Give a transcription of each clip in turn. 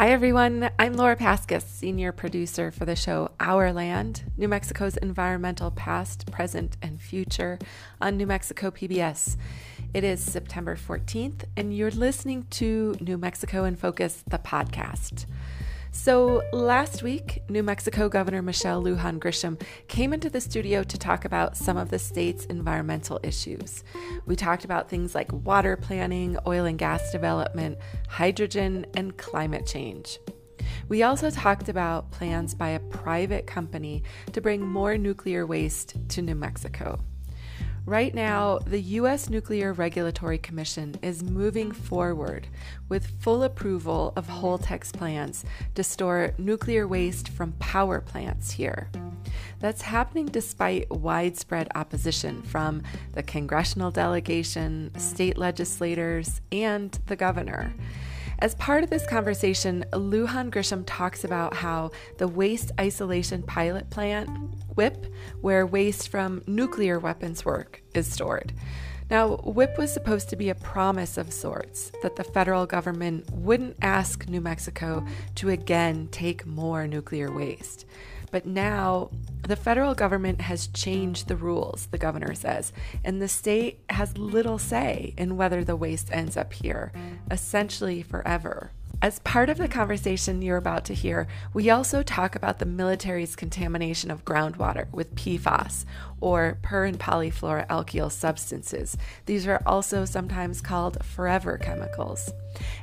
Hi, everyone. I'm Laura Paskus, senior producer for the show Our Land, New Mexico's environmental past, present, and future on New Mexico PBS. It is September 14th, and you're listening to New Mexico in Focus, the podcast. So, last week, New Mexico Governor Michelle Lujan Grisham came into the studio to talk about some of the state's environmental issues. We talked about things like water planning, oil and gas development, hydrogen, and climate change. We also talked about plans by a private company to bring more nuclear waste to New Mexico. Right now, the U.S. Nuclear Regulatory Commission is moving forward with full approval of Holtec's plans to store nuclear waste from power plants here. That's happening despite widespread opposition from the congressional delegation, state legislators, and the governor. As part of this conversation, Lujan Grisham talks about how the Waste Isolation Pilot Plant, WIPP, where waste from nuclear weapons work, is stored. Now, WIPP was supposed to be a promise of sorts that the federal government wouldn't ask New Mexico to again take more nuclear waste. But now the federal government has changed the rules, the governor says, and the state has little say in whether the waste ends up here, essentially forever. As part of the conversation you're about to hear, we also talk about the military's contamination of groundwater with PFAS, or per and polyfluoroalkyl substances. These are also sometimes called forever chemicals.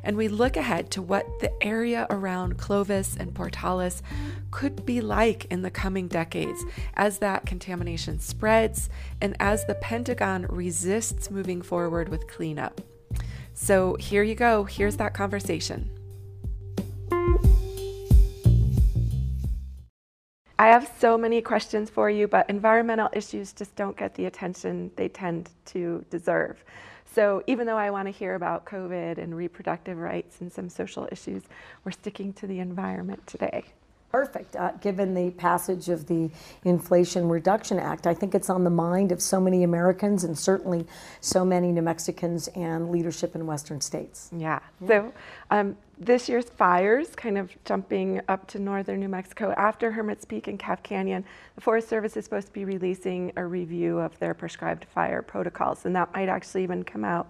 And we look ahead to what the area around Clovis and Portales could be like in the coming decades as that contamination spreads and as the Pentagon resists moving forward with cleanup. So here you go. Here's that conversation. I have so many questions for you, but environmental issues just don't get the attention they tend to deserve. So even though I want to hear about COVID and reproductive rights and some social issues, we're sticking to the environment today perfect. Uh, given the passage of the Inflation Reduction Act, I think it's on the mind of so many Americans and certainly so many New Mexicans and leadership in Western states. Yeah. yeah. So um, this year's fires, kind of jumping up to northern New Mexico after Hermit's Peak and Calf Canyon, the Forest Service is supposed to be releasing a review of their prescribed fire protocols, and that might actually even come out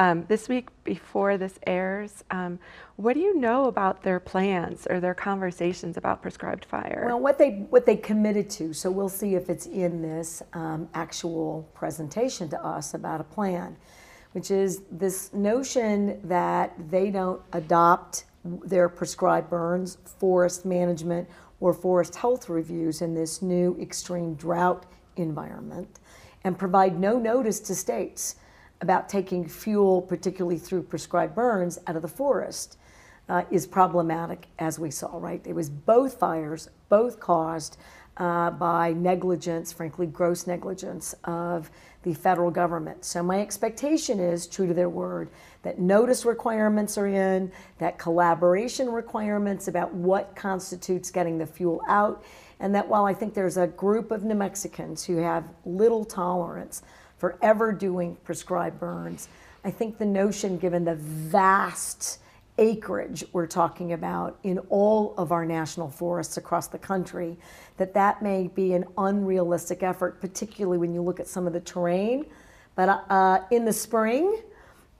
um, this week, before this airs, um, what do you know about their plans or their conversations about prescribed fire? Well, what they what they committed to. So we'll see if it's in this um, actual presentation to us about a plan, which is this notion that they don't adopt their prescribed burns, forest management, or forest health reviews in this new extreme drought environment, and provide no notice to states about taking fuel, particularly through prescribed burns, out of the forest uh, is problematic, as we saw, right? It was both fires, both caused uh, by negligence, frankly, gross negligence of the federal government. So my expectation is, true to their word, that notice requirements are in, that collaboration requirements about what constitutes getting the fuel out, and that while I think there's a group of New Mexicans who have little tolerance forever doing prescribed burns. I think the notion, given the vast acreage we're talking about in all of our national forests across the country, that that may be an unrealistic effort, particularly when you look at some of the terrain. But uh, in the spring,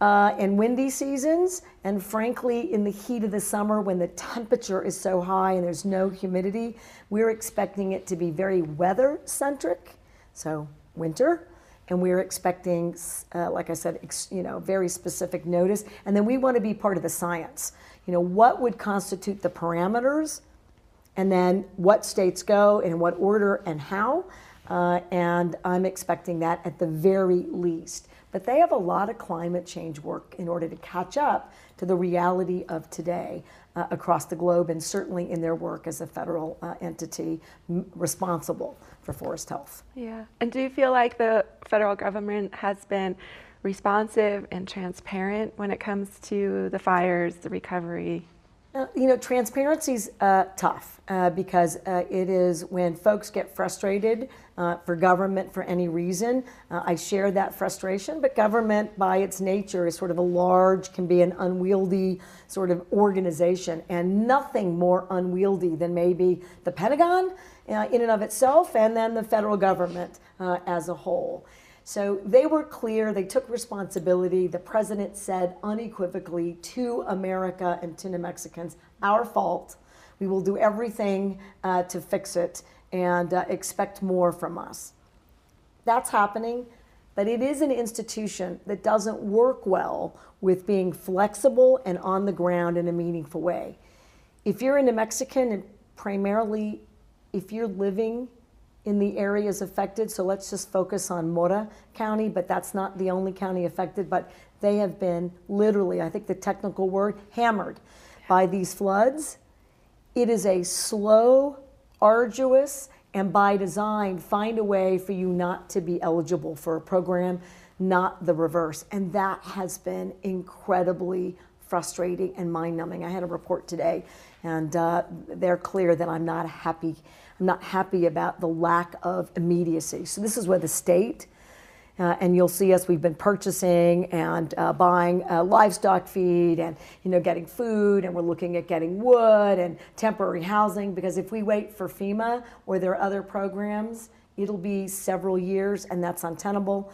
uh, and windy seasons, and frankly, in the heat of the summer when the temperature is so high and there's no humidity, we're expecting it to be very weather centric. So, winter, and we're expecting, uh, like I said, ex, you know, very specific notice. And then we want to be part of the science. You know, what would constitute the parameters, and then what states go, in what order, and how. Uh, and I'm expecting that at the very least. But they have a lot of climate change work in order to catch up to the reality of today uh, across the globe, and certainly in their work as a federal uh, entity m- responsible for forest health. Yeah. And do you feel like the federal government has been responsive and transparent when it comes to the fires, the recovery? Uh, you know, transparency's uh, tough uh, because uh, it is when folks get frustrated uh, for government for any reason. Uh, I share that frustration, but government, by its nature, is sort of a large, can be an unwieldy sort of organization, and nothing more unwieldy than maybe the Pentagon in and of itself, and then the federal government as a whole. So they were clear, they took responsibility. The president said unequivocally to America and to New Mexicans, our fault. We will do everything uh, to fix it and uh, expect more from us. That's happening, but it is an institution that doesn't work well with being flexible and on the ground in a meaningful way. If you're in a Mexican and primarily if you're living in the areas affected. So let's just focus on Mora County, but that's not the only county affected. But they have been literally, I think the technical word, hammered by these floods. It is a slow, arduous, and by design, find a way for you not to be eligible for a program, not the reverse. And that has been incredibly frustrating and mind numbing. I had a report today, and uh, they're clear that I'm not happy I'm not happy about the lack of immediacy. So this is where the state, uh, and you'll see us, we've been purchasing and uh, buying uh, livestock feed and, you know, getting food and we're looking at getting wood and temporary housing because if we wait for FEMA or there are other programs, it'll be several years and that's untenable.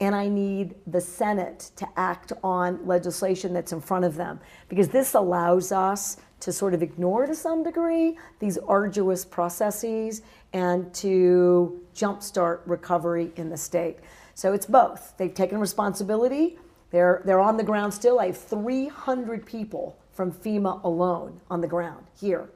And I need the Senate to act on legislation that's in front of them because this allows us to sort of ignore to some degree these arduous processes and to jumpstart recovery in the state. So it's both. They've taken responsibility. They're, they're on the ground still. I have 300 people from FEMA alone on the ground here.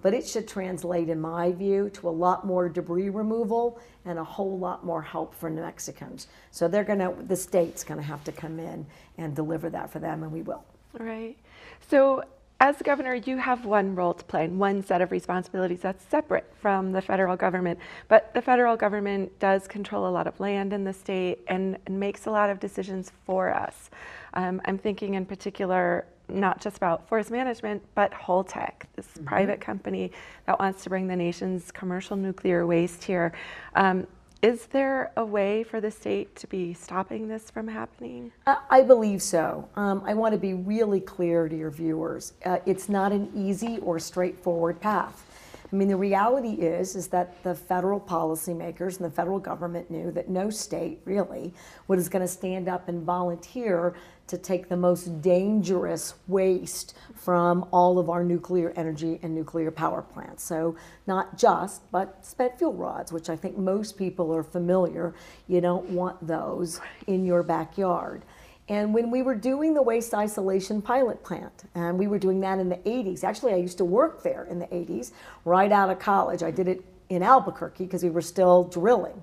But it should translate, in my view, to a lot more debris removal and a whole lot more help for New Mexicans. So they're going to, the state's going to have to come in and deliver that for them, and we will. All right. So as governor, you have one role to play and one set of responsibilities that's separate from the federal government. But the federal government does control a lot of land in the state and, and makes a lot of decisions for us. Um, I'm thinking in particular not just about forest management, but Holtec, this mm-hmm. private company that wants to bring the nation's commercial nuclear waste here. Um, is there a way for the state to be stopping this from happening? I believe so. Um, I want to be really clear to your viewers. Uh, it's not an easy or straightforward path. I mean, the reality is is that the federal policymakers and the federal government knew that no state really was going to stand up and volunteer to take the most dangerous waste from all of our nuclear energy and nuclear power plants. So, not just, but spent fuel rods, which I think most people are familiar. You don't want those in your backyard. And when we were doing the waste isolation pilot plant, and we were doing that in the 80s, actually, I used to work there in the 80s, right out of college. I did it in Albuquerque because we were still drilling.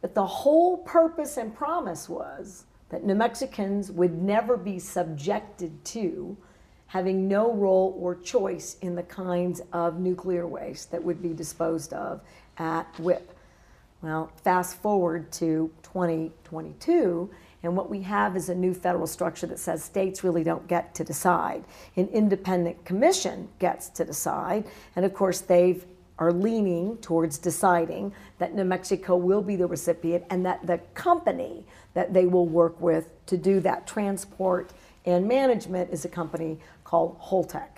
But the whole purpose and promise was that New Mexicans would never be subjected to having no role or choice in the kinds of nuclear waste that would be disposed of at WIPP. Well, fast forward to 2022, and what we have is a new federal structure that says states really don't get to decide. An independent commission gets to decide, and of course, they've are leaning towards deciding that New Mexico will be the recipient and that the company that they will work with to do that transport and management is a company called Holtec.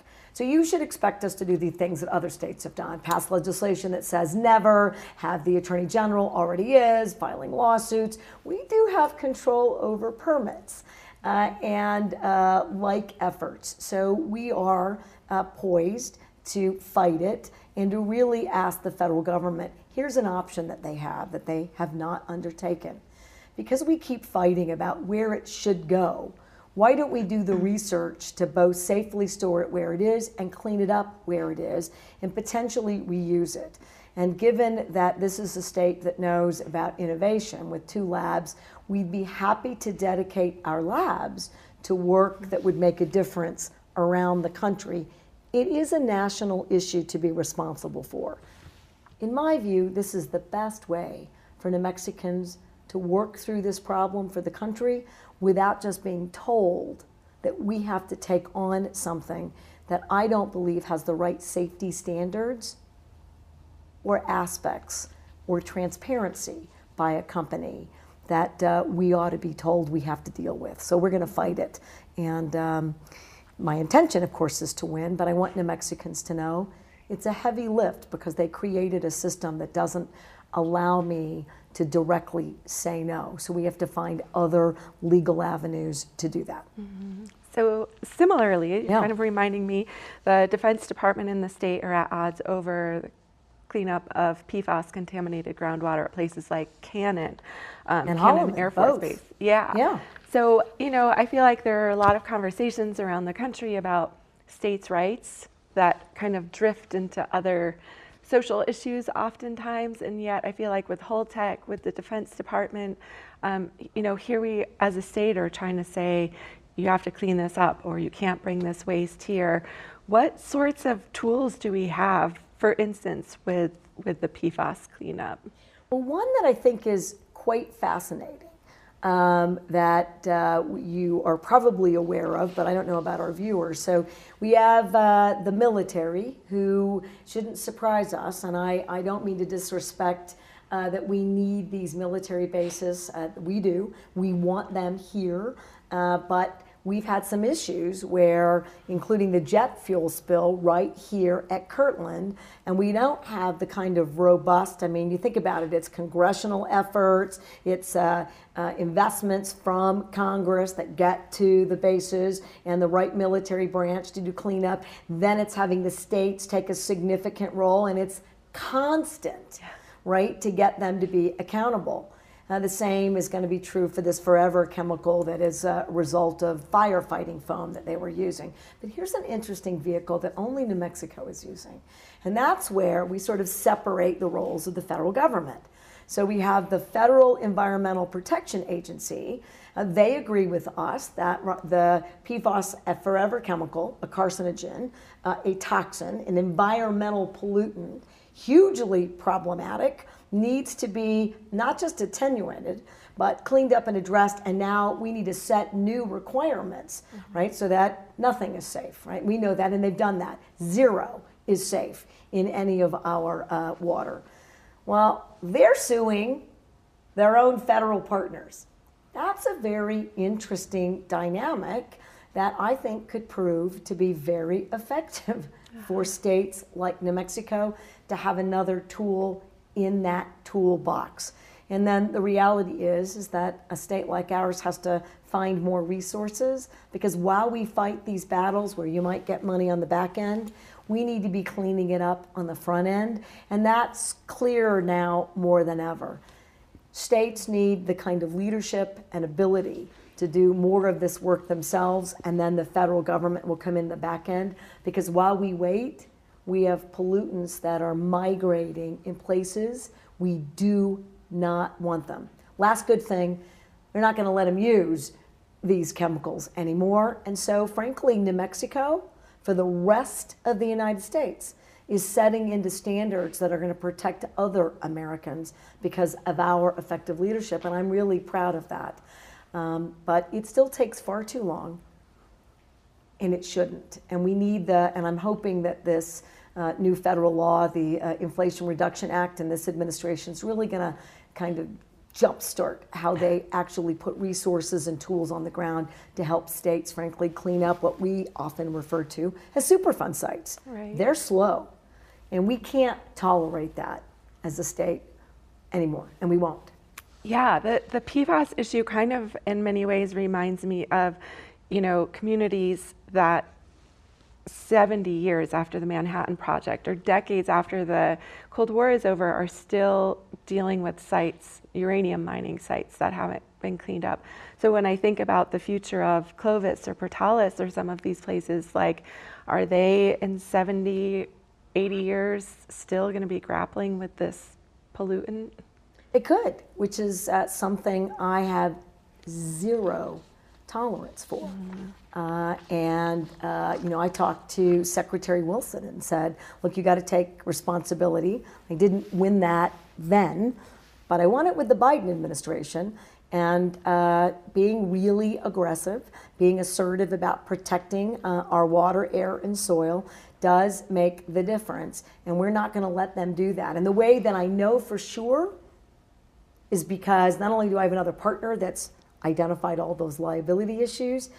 So you should expect us to do the things that other states have done. Pass legislation that says never, have the Attorney General already is, filing lawsuits. We do have control over permits uh, and uh, like efforts. So we are uh, poised to fight it and to really ask the federal government here's an option that they have that they have not undertaken. Because we keep fighting about where it should go, why don't we do the research to both safely store it where it is and clean it up where it is and potentially reuse it? And given that this is a state that knows about innovation with two labs, we'd be happy to dedicate our labs to work that would make a difference around the country it is a national issue to be responsible for. In my view, this is the best way for New Mexicans to work through this problem for the country without just being told that we have to take on something that I don't believe has the right safety standards or aspects or transparency by a company that uh, we ought to be told we have to deal with. So we're going to fight it. And um, my intention, of course, is to win, but I want New Mexicans to know it's a heavy lift because they created a system that doesn't allow me to directly say no. So we have to find other legal avenues to do that. Mm-hmm. So similarly, yeah. kind of reminding me, the Defense Department and the state are at odds over the cleanup of PFAS contaminated groundwater at places like Cannon, um, and Cannon Air Force both. Base. Yeah. Yeah. So, you know, I feel like there are a lot of conversations around the country about states' rights that kind of drift into other social issues oftentimes. And yet, I feel like with Holtec, with the Defense Department, um, you know, here we as a state are trying to say, you have to clean this up or you can't bring this waste here. What sorts of tools do we have, for instance, with, with the PFAS cleanup? Well, one that I think is quite fascinating um, that uh, you are probably aware of, but I don't know about our viewers. So we have uh, the military who shouldn't surprise us, and I, I don't mean to disrespect. Uh, that we need these military bases. Uh, we do. We want them here. Uh, but we've had some issues where, including the jet fuel spill right here at Kirtland, and we don't have the kind of robust, I mean, you think about it, it's congressional efforts, it's uh, uh, investments from Congress that get to the bases and the right military branch to do cleanup. Then it's having the states take a significant role, and it's constant, right, to get them to be accountable. Uh, the same is going to be true for this forever chemical that is a result of firefighting foam that they were using. But here's an interesting vehicle that only New Mexico is using. And that's where we sort of separate the roles of the federal government. So we have the Federal Environmental Protection Agency. Uh, they agree with us that the PFAS, a forever chemical, a carcinogen, uh, a toxin, an environmental pollutant, hugely problematic needs to be not just attenuated, but cleaned up and addressed. And now we need to set new requirements, mm-hmm. right? So that nothing is safe, right? We know that, and they've done that. Zero is safe in any of our uh, water. Well, they're suing their own federal partners. That's a very interesting dynamic that I think could prove to be very effective for states like New Mexico to have another tool in that toolbox. And then the reality is is that a state like ours has to find more resources because while we fight these battles where you might get money on the back end, we need to be cleaning it up on the front end, and that's clearer now more than ever. States need the kind of leadership and ability to do more of this work themselves, and then the federal government will come in the back end because while we wait, we have pollutants that are migrating in places we do not want them. Last good thing, they're not going to let them use these chemicals anymore. And so, frankly, New Mexico, for the rest of the United States, is setting into standards that are going to protect other Americans because of our effective leadership. And I'm really proud of that. Um, but it still takes far too long and it shouldn't. And we need the, and I'm hoping that this uh, new federal law, the uh, Inflation Reduction Act, and this administration is really going to kind of jumpstart how they actually put resources and tools on the ground to help states, frankly, clean up what we often refer to as Superfund sites. Right. They're slow, and we can't tolerate that as a state anymore, and we won't. Yeah, the, the PFAS issue kind of in many ways reminds me of, you know, communities that 70 years after the Manhattan Project or decades after the Cold War is over are still dealing with sites, uranium mining sites that haven't been cleaned up. So when I think about the future of Clovis or Portales or some of these places, like, are they in 70, 80 years still going to be grappling with this pollutant? It could, which is uh, something I have zero tolerance for. Mm-hmm. Uh, and, uh, you know, I talked to Secretary Wilson and said, look, you got to take responsibility. I didn't win that then, but I won it with the Biden administration. and uh, being really aggressive, being assertive about protecting uh, our water, air, and soil does make the difference. And we're not going to let them do that. And the way that I know for sure is because not only do I have another partner that's identified all those liability issues,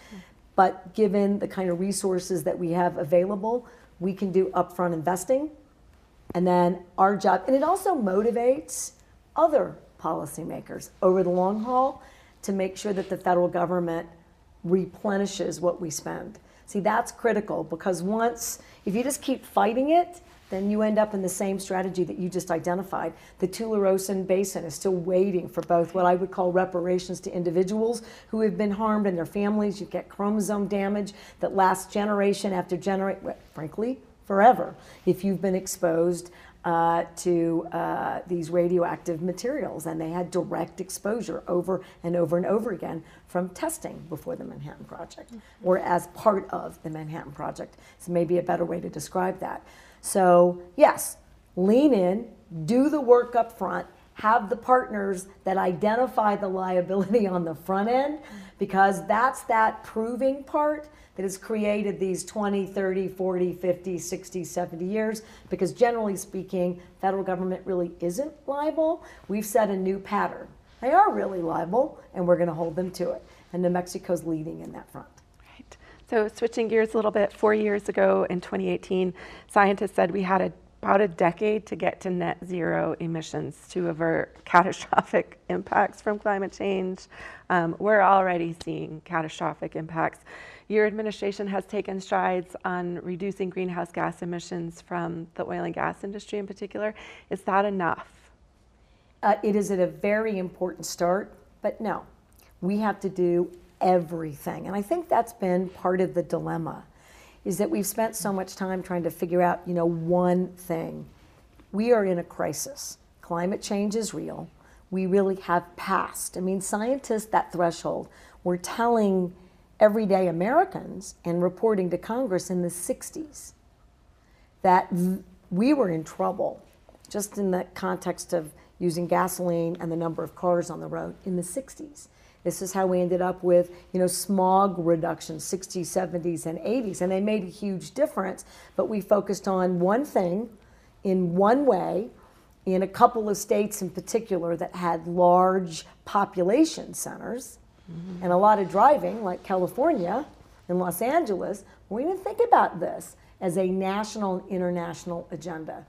but given the kind of resources that we have available, we can do upfront investing. And then our job, and it also motivates other policymakers over the long haul to make sure that the federal government replenishes what we spend. See, that's critical because once, if you just keep fighting it, then you end up in the same strategy that you just identified. The Tularosa Basin is still waiting for both what I would call reparations to individuals who have been harmed and their families. You get chromosome damage that lasts generation after generation, frankly, forever, if you've been exposed uh, to uh, these radioactive materials. And they had direct exposure over and over and over again from testing before the Manhattan Project or as part of the Manhattan Project. So, maybe a better way to describe that. So, yes, lean in, do the work up front, have the partners that identify the liability on the front end, because that's that proving part that has created these 20, 30, 40, 50, 60, 70 years, because generally speaking, federal government really isn't liable. We've set a new pattern. They are really liable, and we're going to hold them to it. And New Mexico's leading in that front. So, switching gears a little bit, four years ago in 2018, scientists said we had a about a decade to get to net zero emissions to avert catastrophic impacts from climate change. Um, we're already seeing catastrophic impacts. Your administration has taken strides on reducing greenhouse gas emissions from the oil and gas industry in particular. Is that enough? Uh, it is at a very important start, but no, we have to do everything. And I think that's been part of the dilemma is that we've spent so much time trying to figure out, you know, one thing. We are in a crisis. Climate change is real. We really have passed. I mean, scientists, that threshold, were telling everyday Americans and reporting to Congress in the 60s that we were in trouble, just in the context of using gasoline and the number of cars on the road in the 60s. This is how we ended up with, you know, smog reduction, 60s, 70s, and 80s. And they made a huge difference, but we focused on one thing in one way in a couple of states in particular that had large population centers mm-hmm. and a lot of driving, like California and Los Angeles, we didn't think about this as a national and international agenda.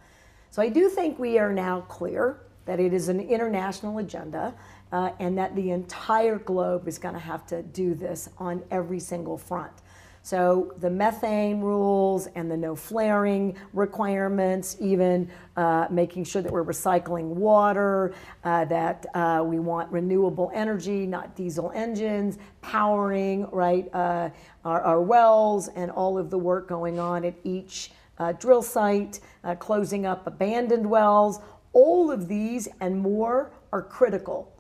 So I do think we are now clear that it is an international agenda uh, and that the entire globe is going to have to do this on every single front. So the methane rules and the no flaring requirements, even uh, making sure that we're recycling water, uh, that uh, we want renewable energy, not diesel engines, powering right uh, our, our, wells, and all of the work going on at each uh, drill site, uh, closing up abandoned wells. All of these and more are critical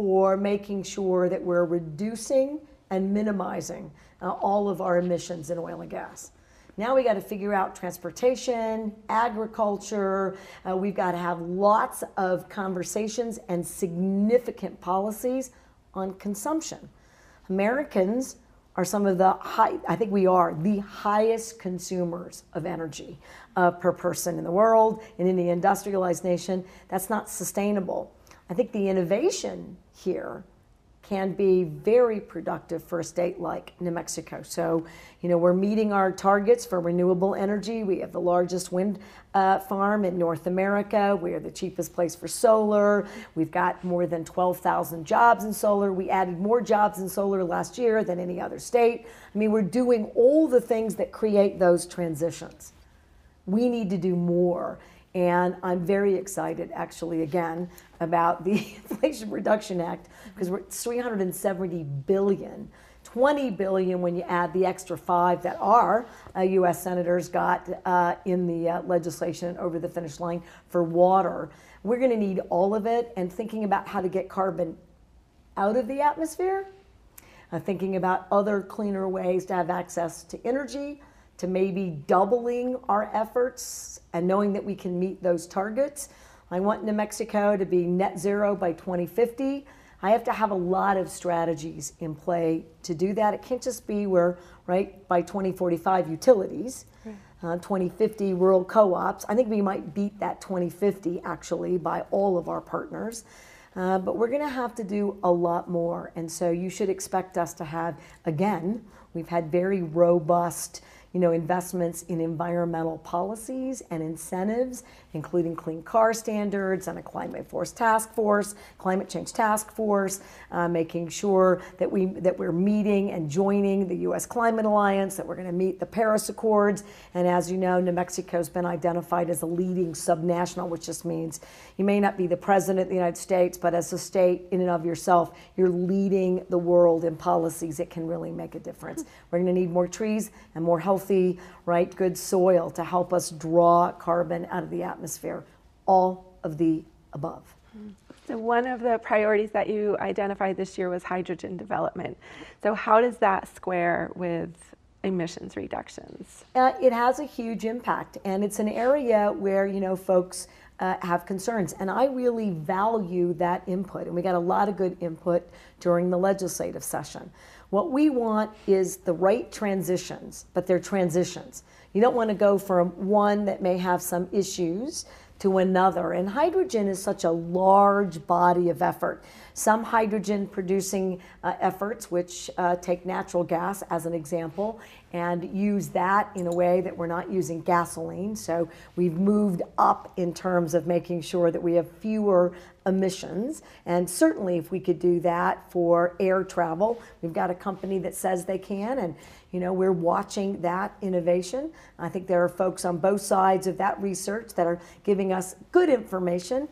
for making sure that we're reducing and minimizing uh, all of our emissions in oil and gas. Now we got to figure out transportation, agriculture. Uh, we've got to have lots of conversations and significant policies on consumption. Americans are some of the high, I think we are the highest consumers of energy uh, per person in the world in the industrialized nation. That's not sustainable. I think the innovation here can be very productive for a state like New Mexico. So, you know, we're meeting our targets for renewable energy. We have the largest wind uh, farm in North America. We are the cheapest place for solar. We've got more than 12,000 jobs in solar. We added more jobs in solar last year than any other state. I mean, we're doing all the things that create those transitions. We need to do more. And I'm very excited, actually, again, about the Inflation Reduction Act because we're 370 billion. 20 billion when you add the extra five that our uh, U.S. senators got uh, in the uh, legislation over the finish line for water. We're going to need all of it, and thinking about how to get carbon out of the atmosphere, uh, thinking about other cleaner ways to have access to energy, to maybe doubling our efforts and knowing that we can meet those targets. I want New Mexico to be net zero by 2050. I have to have a lot of strategies in play to do that. It can't just be where, right, by 2045, utilities, right. uh, 2050, rural co ops. I think we might beat that 2050 actually by all of our partners. Uh, but we're going to have to do a lot more. And so you should expect us to have, again, we've had very robust you know, investments in environmental policies and incentives, including clean car standards and a climate force task force, climate change task force, uh, making sure that we that we're meeting and joining the U.S. Climate Alliance, that we're going to meet the Paris Accords, and as you know, New Mexico's been identified as a leading subnational, which just means you may not be the president of the United States, but as a state in and of yourself, you're leading the world in policies that can really make a difference. We're going to need more trees and more health healthy, right, good soil to help us draw carbon out of the atmosphere. All of the above. So, one of the priorities that you identified this year was hydrogen development. So, how does that square with emissions reductions? Uh, it has a huge impact, and it's an area where you know folks uh, have concerns, and I really value that input. And we got a lot of good input during the legislative session. What we want is the right transitions, but they're transitions. You don't want to go from one that may have some issues to another. And hydrogen is such a large body of effort. Some hydrogen producing uh, efforts, which uh, take natural gas as an example, and use that in a way that we're not using gasoline. So we've moved up in terms of making sure that we have fewer emissions. And certainly, if we could do that for air travel, we've got a company that says they can, and you know we're watching that innovation. I think there are folks on both sides of that research that are giving us good information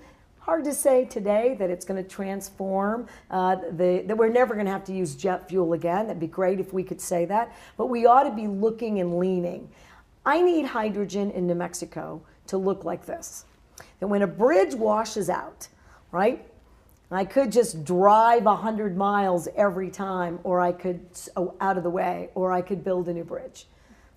hard to say today that it's going to transform uh, the that we're never going to have to use jet fuel again. That'd be great if we could say that. But we ought to be looking and leaning. I need hydrogen in new mexico to look like this. That when a bridge washes out right I could just drive 100 miles every time, or I could, oh, out of the way, or I could build a new bridge.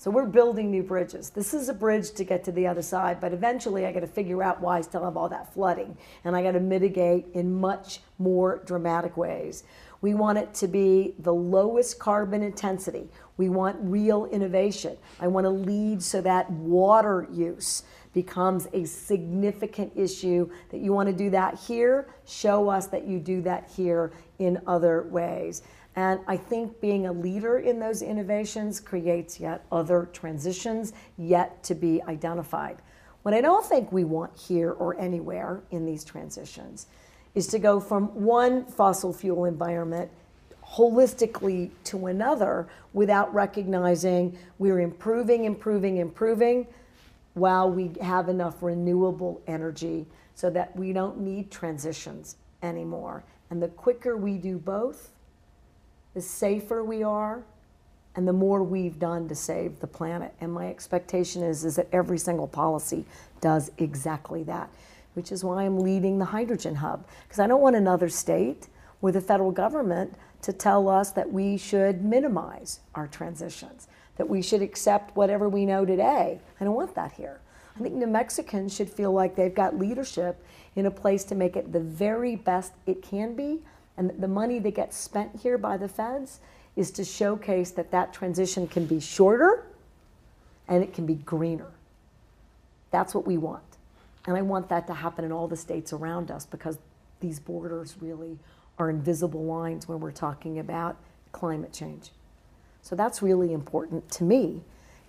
So we're building new bridges. This is a bridge to get to the other side, but eventually I got to figure out why I still have all that flooding, and I got to mitigate in much more dramatic ways. We want it to be the lowest carbon intensity. We want real innovation. I want to lead so that water use becomes a significant issue that you want to do that here, show us that you do that here in other ways. And I think being a leader in those innovations creates yet other transitions yet to be identified. What I don't think we want here or anywhere in these transitions is to go from one fossil fuel environment holistically to another without recognizing we're improving, improving, improving while we have enough renewable energy so that we don't need transitions anymore. And the quicker we do both, the safer we are and the more we've done to save the planet. And my expectation is, is that every single policy does exactly that, which is why I'm leading the Hydrogen Hub, because I don't want another state or the federal government to tell us that we should minimize our transitions, that we should accept whatever we know today. I don't want that here. I think New Mexicans should feel like they've got leadership in a place to make it the very best it can be and the money that gets spent here by the feds is to showcase that that transition can be shorter and it can be greener. That's what we want. And I want that to happen in all the states around us because these borders really are invisible lines when we're talking about climate change. So that's really important to me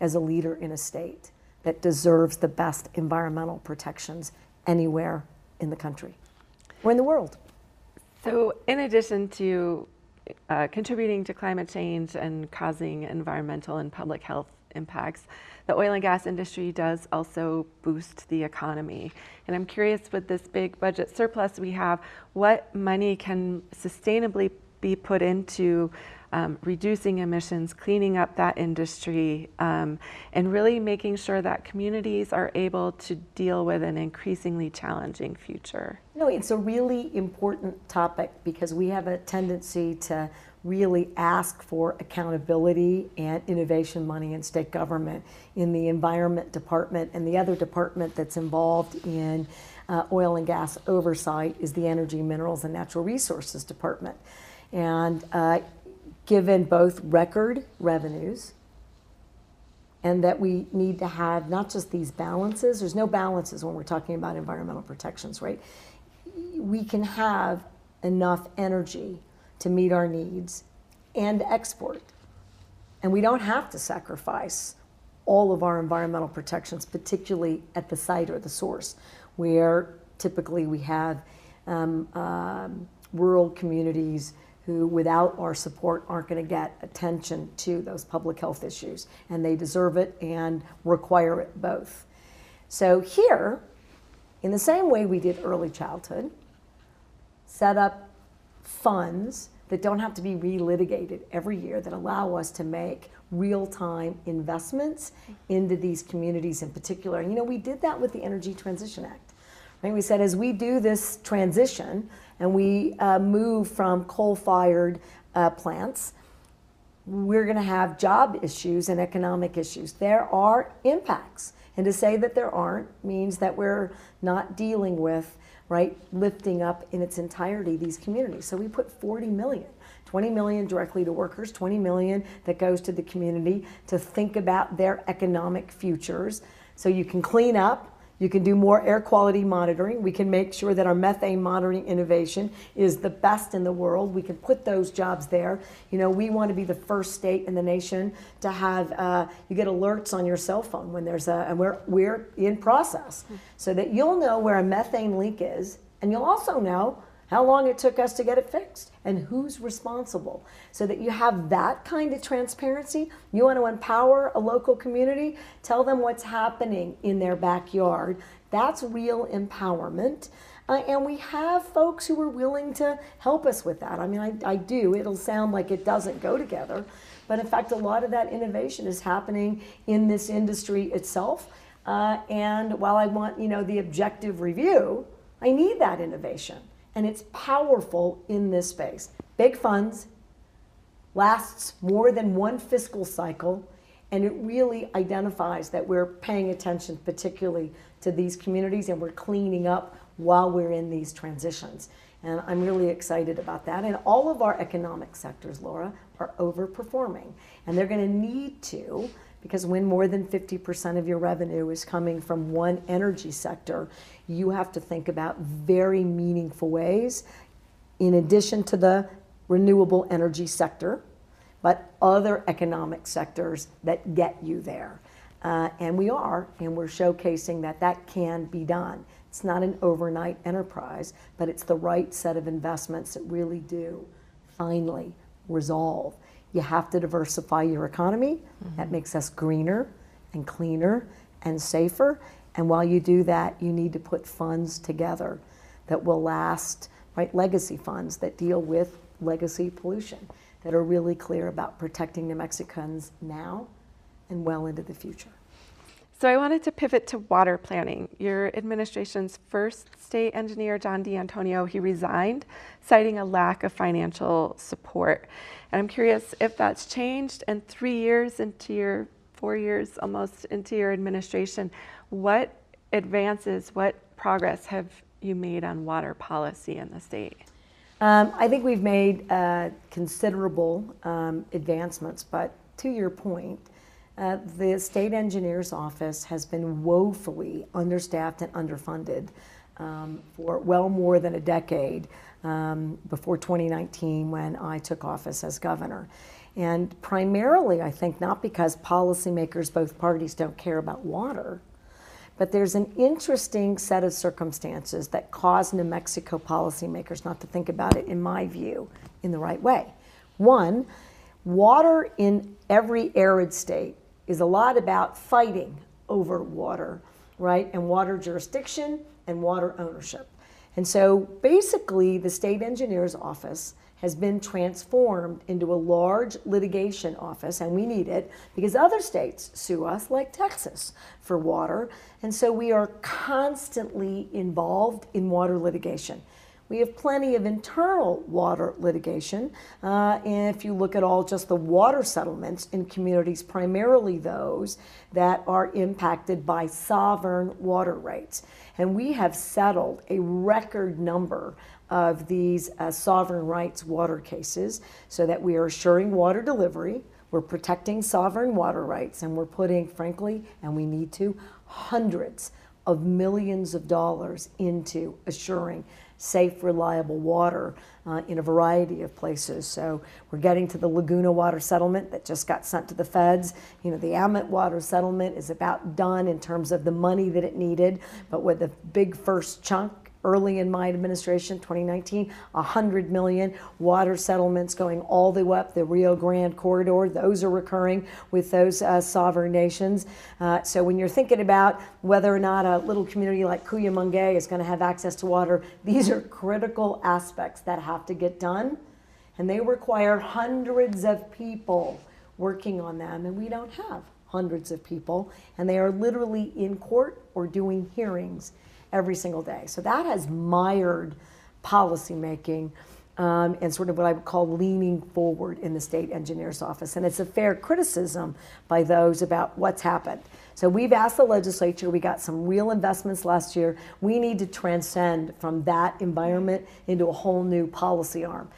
as a leader in a state that deserves the best environmental protections anywhere in the country or in the world. So, in addition to uh, contributing to climate change and causing environmental and public health impacts, the oil and gas industry does also boost the economy. And I'm curious with this big budget surplus we have, what money can sustainably be put into um, reducing emissions, cleaning up that industry, um, and really making sure that communities are able to deal with an increasingly challenging future. No, it's a really important topic because we have a tendency to really ask for accountability and innovation money in state government in the environment department and the other department that's involved in uh, oil and gas oversight is the energy minerals and natural resources department and uh, given both record revenues and that we need to have not just these balances there's no balances when we're talking about environmental protections right? We can have enough energy to meet our needs and export. And we don't have to sacrifice all of our environmental protections particularly at the site or the source where typically we have um, um, rural communities who, without our support, aren't going to get attention to those public health issues. And they deserve it and require it both. So, here, in the same way we did early childhood, set up funds that don't have to be relitigated every year that allow us to make real time investments into these communities in particular. And you know, we did that with the Energy Transition Act. Right? We said as we do this transition, and we uh, move from coal fired uh, plants, we're going to have job issues and economic issues. There are impacts. And to say that there aren't means that we're not dealing with, right, lifting up in its entirety these communities. So we put 40 million. 20 million directly to workers, 20 million that goes to the community to think about their economic futures. So you can clean up you can do more air quality monitoring. We can make sure that our methane monitoring innovation is the best in the world. We can put those jobs there. You know, we want to be the first state in the nation to have uh, you get alerts on your cell phone when there's a and we're we're in process, so that you'll know where a methane leak is, and you'll also know how long it took us to get it fixed, and who's responsible. So that you have that kind of transparency. You want to empower a local community, tell them what's happening in their backyard. That's real empowerment. Uh, and we have folks who are willing to help us with that. I mean, I, I do. It'll sound like it doesn't go together. But in fact, a lot of that innovation is happening in this industry itself. Uh, and while I want, you know, the objective review, I need that innovation and it's powerful in this space. Big funds, lasts more than one fiscal cycle, and it really identifies that we're paying attention particularly to these communities and we're cleaning up while we're in these transitions. And I'm really excited about that. And all of our economic sectors, Laura, are overperforming. And they're going to need to because when more than 50% of your revenue is coming from one energy sector, you have to think about very meaningful ways, in addition to the renewable energy sector, but other economic sectors that get you there. Uh, and we are, and we're showcasing that that can be done. It's not an overnight enterprise, but it's the right set of investments that really do finally resolve you have to diversify your economy. Mm-hmm. That makes us greener and cleaner and safer. And while you do that, you need to put funds together that will last, right? Legacy funds that deal with legacy pollution, that are really clear about protecting New Mexicans now and well into the future. So I wanted to pivot to water planning. Your administration's first state engineer, John D'Antonio, he resigned, citing a lack of financial support. And I'm curious if that's changed. And three years into your, four years almost into your administration, what advances, what progress have you made on water policy in the state? Um, I think we've made uh, considerable um, advancements, but to your point, uh, the state engineer's office has been woefully understaffed and underfunded um, for well more than a decade um, before 2019 when I took office as governor. And primarily, I think, not because policymakers, both parties, don't care about water, but there's an interesting set of circumstances that cause New Mexico policymakers not to think about it, in my view, in the right way. One, water in every arid state is a lot about fighting over water, right? And water jurisdiction and water ownership. And so basically, the state engineer's office has been transformed into a large litigation office, and we need it because other states sue us, like Texas, for water. And so we are constantly involved in water litigation We have plenty of internal water litigation. Uh, and if you look at all just the water settlements in communities, primarily those that are impacted by sovereign water rights. And we have settled a record number of these uh, sovereign rights water cases so that we are assuring water delivery, we're protecting sovereign water rights, and we're putting, frankly, and we need to, hundreds of millions of dollars into assuring safe, reliable water uh, in a variety of places. So we're getting to the Laguna water settlement that just got sent to the feds. You know, the Aamodt water settlement is about done in terms of the money that it needed, but with the big first chunk early in my administration, 2019, 100 million water settlements going all the way up the Rio Grande corridor. Those are recurring with those uh, sovereign nations. Uh, so when you're thinking about whether or not a little community like Cuyamungue is going to have access to water, these are critical aspects that have to get done. And they require hundreds of people working on them, and we don't have hundreds of people, and they are literally in court or doing hearings every single day. So that has mired policymaking um, and sort of what I would call leaning forward in the state engineer's office. And it's a fair criticism by those about what's happened. So we've asked the legislature, we got some real investments last year. We need to transcend from that environment into a whole new policy arm.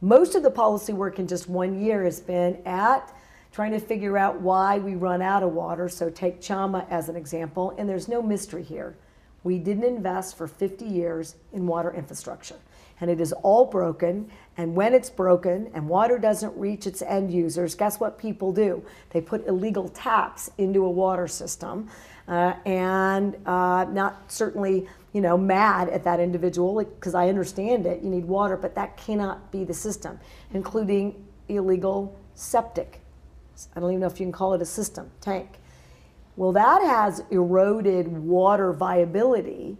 Most of the policy work in just one year has been at trying to figure out why we run out of water. So take Chama as an example, and there's no mystery here. We didn't invest for 50 years in water infrastructure. And it is all broken. And when it's broken and water doesn't reach its end users, guess what people do? They put illegal taps into a water system. Uh, and uh, not certainly, you know, mad at that individual because I understand it. You need water, but that cannot be the system, including illegal septic. I don't even know if you can call it a system, tank. Well, that has eroded water viability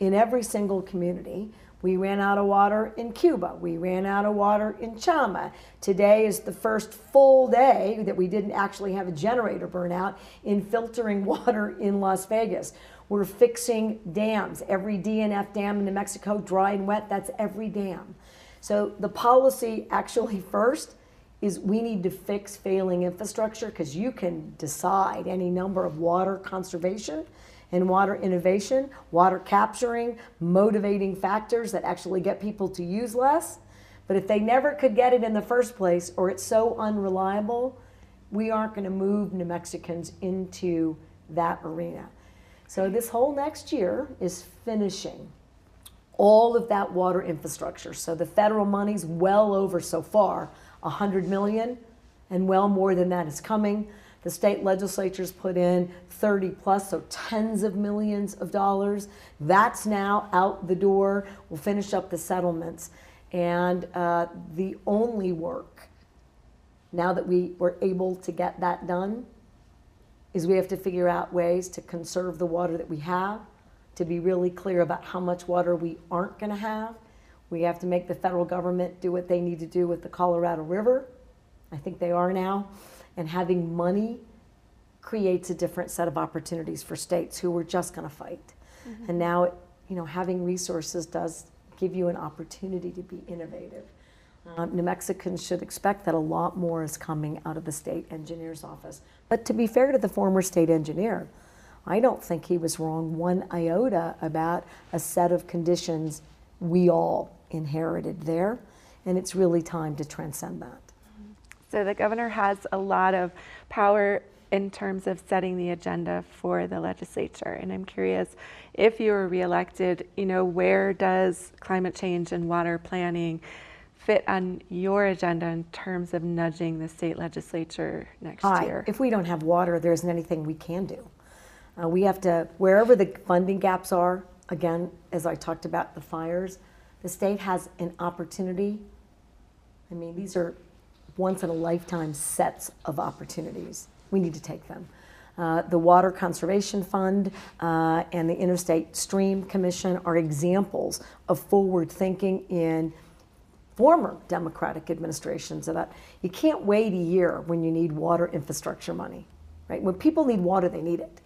in every single community. We ran out of water in Cuba. We ran out of water in Chama. Today is the first full day that we didn't actually have a generator burnout in filtering water in Las Vegas. We're fixing dams. Every DNF dam in New Mexico, dry and wet, that's every dam. So the policy actually first is we need to fix failing infrastructure because you can decide any number of water conservation and water innovation, water capturing, motivating factors that actually get people to use less. But if they never could get it in the first place or it's so unreliable, we aren't going to move New Mexicans into that arena. So this whole next year is finishing all of that water infrastructure. So the federal money's well over so far 100 million, and well more than that is coming. The state legislatures put in 30 plus, so tens of millions of dollars. That's now out the door. We'll finish up the settlements. And uh, the only work, now that we were able to get that done, is we have to figure out ways to conserve the water that we have, to be really clear about how much water we aren't going to have, we have to make the federal government do what they need to do with the Colorado River. I think they are now. And having money creates a different set of opportunities for states who were just going to fight. Mm-hmm. And now, it, you know, having resources does give you an opportunity to be innovative. Um, New Mexicans should expect that a lot more is coming out of the state engineer's office. But to be fair to the former state engineer, I don't think he was wrong one iota about a set of conditions we all inherited there, and it's really time to transcend that. So the governor has a lot of power in terms of setting the agenda for the legislature. And I'm curious if you were reelected, you know, where does climate change and water planning fit on your agenda in terms of nudging the state legislature next Hi. year? If we don't have water, there isn't anything we can do. Uh, we have to, wherever the funding gaps are, again, as I talked about the fires, the state has an opportunity. I mean, these are once in a lifetime sets of opportunities. We need to take them. Uh, the Water Conservation Fund uh, and the Interstate Stream Commission are examples of forward thinking in former Democratic administrations about you can't wait a year when you need water infrastructure money, right? When people need water, they need it.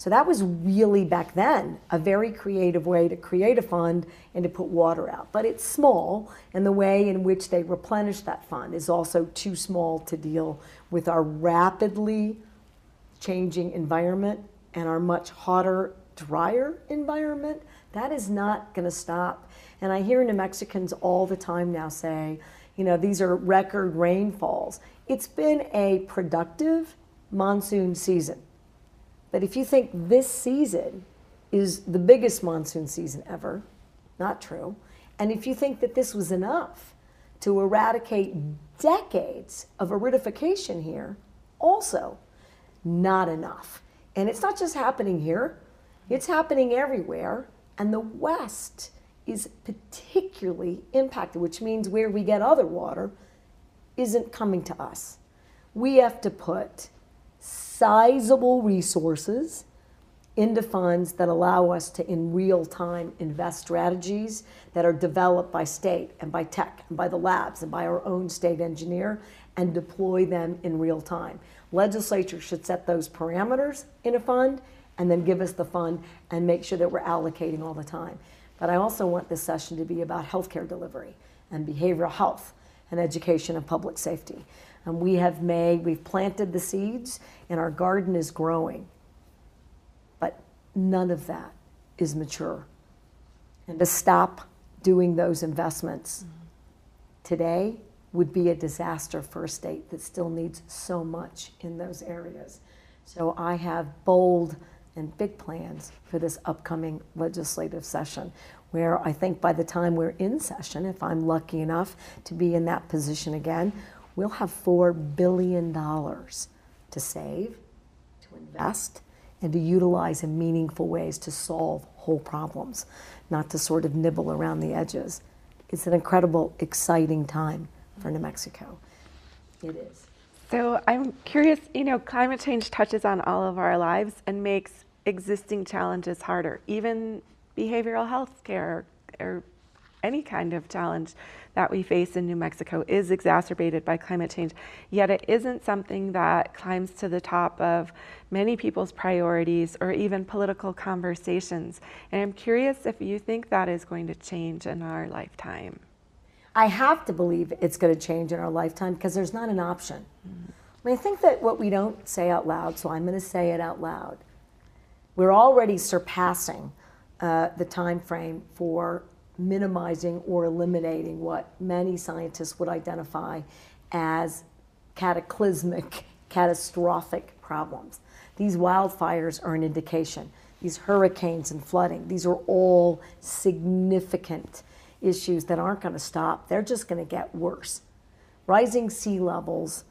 So that was really back then a very creative way to create a fund and to put water out. But it's small, and the way in which they replenish that fund is also too small to deal with our rapidly changing environment and our much hotter, drier environment. That is not going to stop. And I hear New Mexicans all the time now say, you know, these are record rainfalls. It's been a productive monsoon season. But if you think this season is the biggest monsoon season ever, not true. And if you think that this was enough to eradicate decades of aridification here, also not enough. And it's not just happening here, it's happening everywhere. And the West is particularly impacted, which means where we get other water isn't coming to us. We have to put sizable resources into funds that allow us to, in real time, invest strategies that are developed by state and by tech and by the labs and by our own state engineer and deploy them in real time. Legislature should set those parameters in a fund and then give us the fund and make sure that we're allocating all the time. But I also want this session to be about healthcare delivery and behavioral health and education and public safety. And we have made, we've planted the seeds, and our garden is growing. But none of that is mature. And to stop doing those investments today would be a disaster for a state that still needs so much in those areas. So I have bold and big plans for this upcoming legislative session where I think by the time we're in session, if I'm lucky enough to be in that position again, we'll have $4 billion to save, to invest, and to utilize in meaningful ways to solve whole problems, not to sort of nibble around the edges. It's an incredible, exciting time for New Mexico. It is. So I'm curious, you know, climate change touches on all of our lives and makes existing challenges harder, even behavioral health care or any kind of challenge that we face in New Mexico is exacerbated by climate change. Yet it isn't something that climbs to the top of many people's priorities or even political conversations. And I'm curious if you think that is going to change in our lifetime. I have to believe it's going to change in our lifetime because there's not an option. Mm-hmm. I mean, I think that what we don't say out loud, so I'm going to say it out loud. We're already surpassing uh, the time frame for minimizing or eliminating what many scientists would identify as cataclysmic, catastrophic problems. These wildfires are an indication. These hurricanes and flooding, these are all significant issues that aren't going to stop. They're just going to get worse. Rising sea levels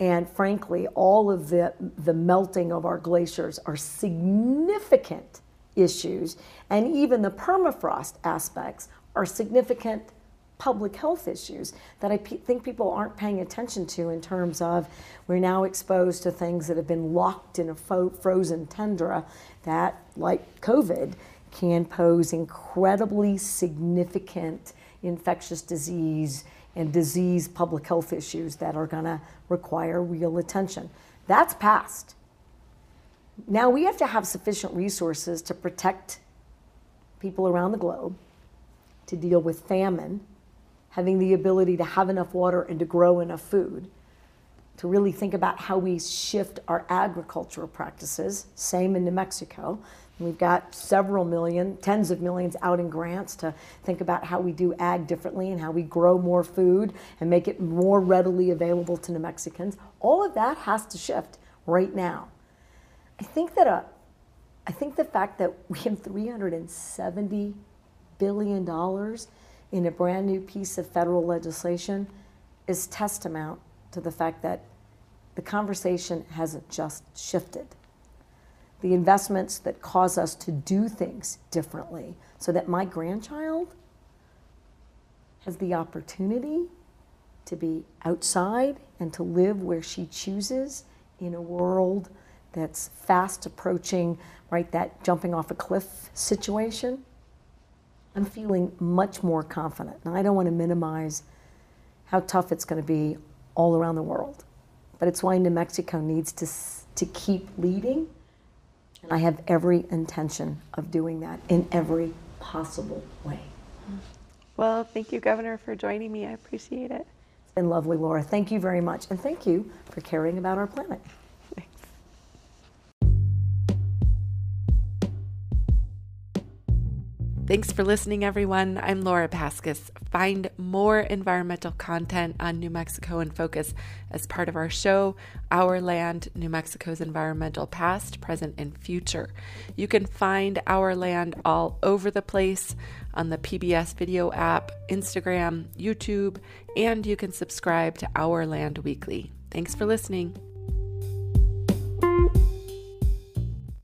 and frankly, all of the, the melting of our glaciers are significant issues, and even the permafrost aspects are significant public health issues that I think people aren't paying attention to in terms of we're now exposed to things that have been locked in a fo- frozen tundra that, like COVID, can pose incredibly significant infectious disease and disease public health issues that are going to require real attention. That's past. Now we have to have sufficient resources to protect people around the globe, to deal with famine, having the ability to have enough water and to grow enough food, to really think about how we shift our agricultural practices, same in New Mexico. We've got several million, tens of millions out in grants to think about how we do ag differently and how we grow more food and make it more readily available to New Mexicans. All of that has to shift right now. I think that uh, I think the fact that we have 370 billion dollars in a brand new piece of federal legislation is testament to the fact that the conversation hasn't just shifted. The investments that cause us to do things differently so that my grandchild has the opportunity to be outside and to live where she chooses in a world that's fast approaching, right, that jumping off a cliff situation, I'm feeling much more confident. And I don't want to minimize how tough it's going to be all around the world. But it's why New Mexico needs to, to keep leading And I have every intention of doing that in every possible way. Well, thank you, Governor, for joining me. I appreciate it. It's been lovely, Laura. Thank you very much. And thank you for caring about our planet. Thanks for listening, everyone. I'm Laura Paskus. Find more environmental content on New Mexico in Focus as part of our show, Our Land New Mexico's Environmental Past, Present, and Future. You can find Our Land all over the place on the PBS video app, Instagram, YouTube, and you can subscribe to Our Land Weekly. Thanks for listening.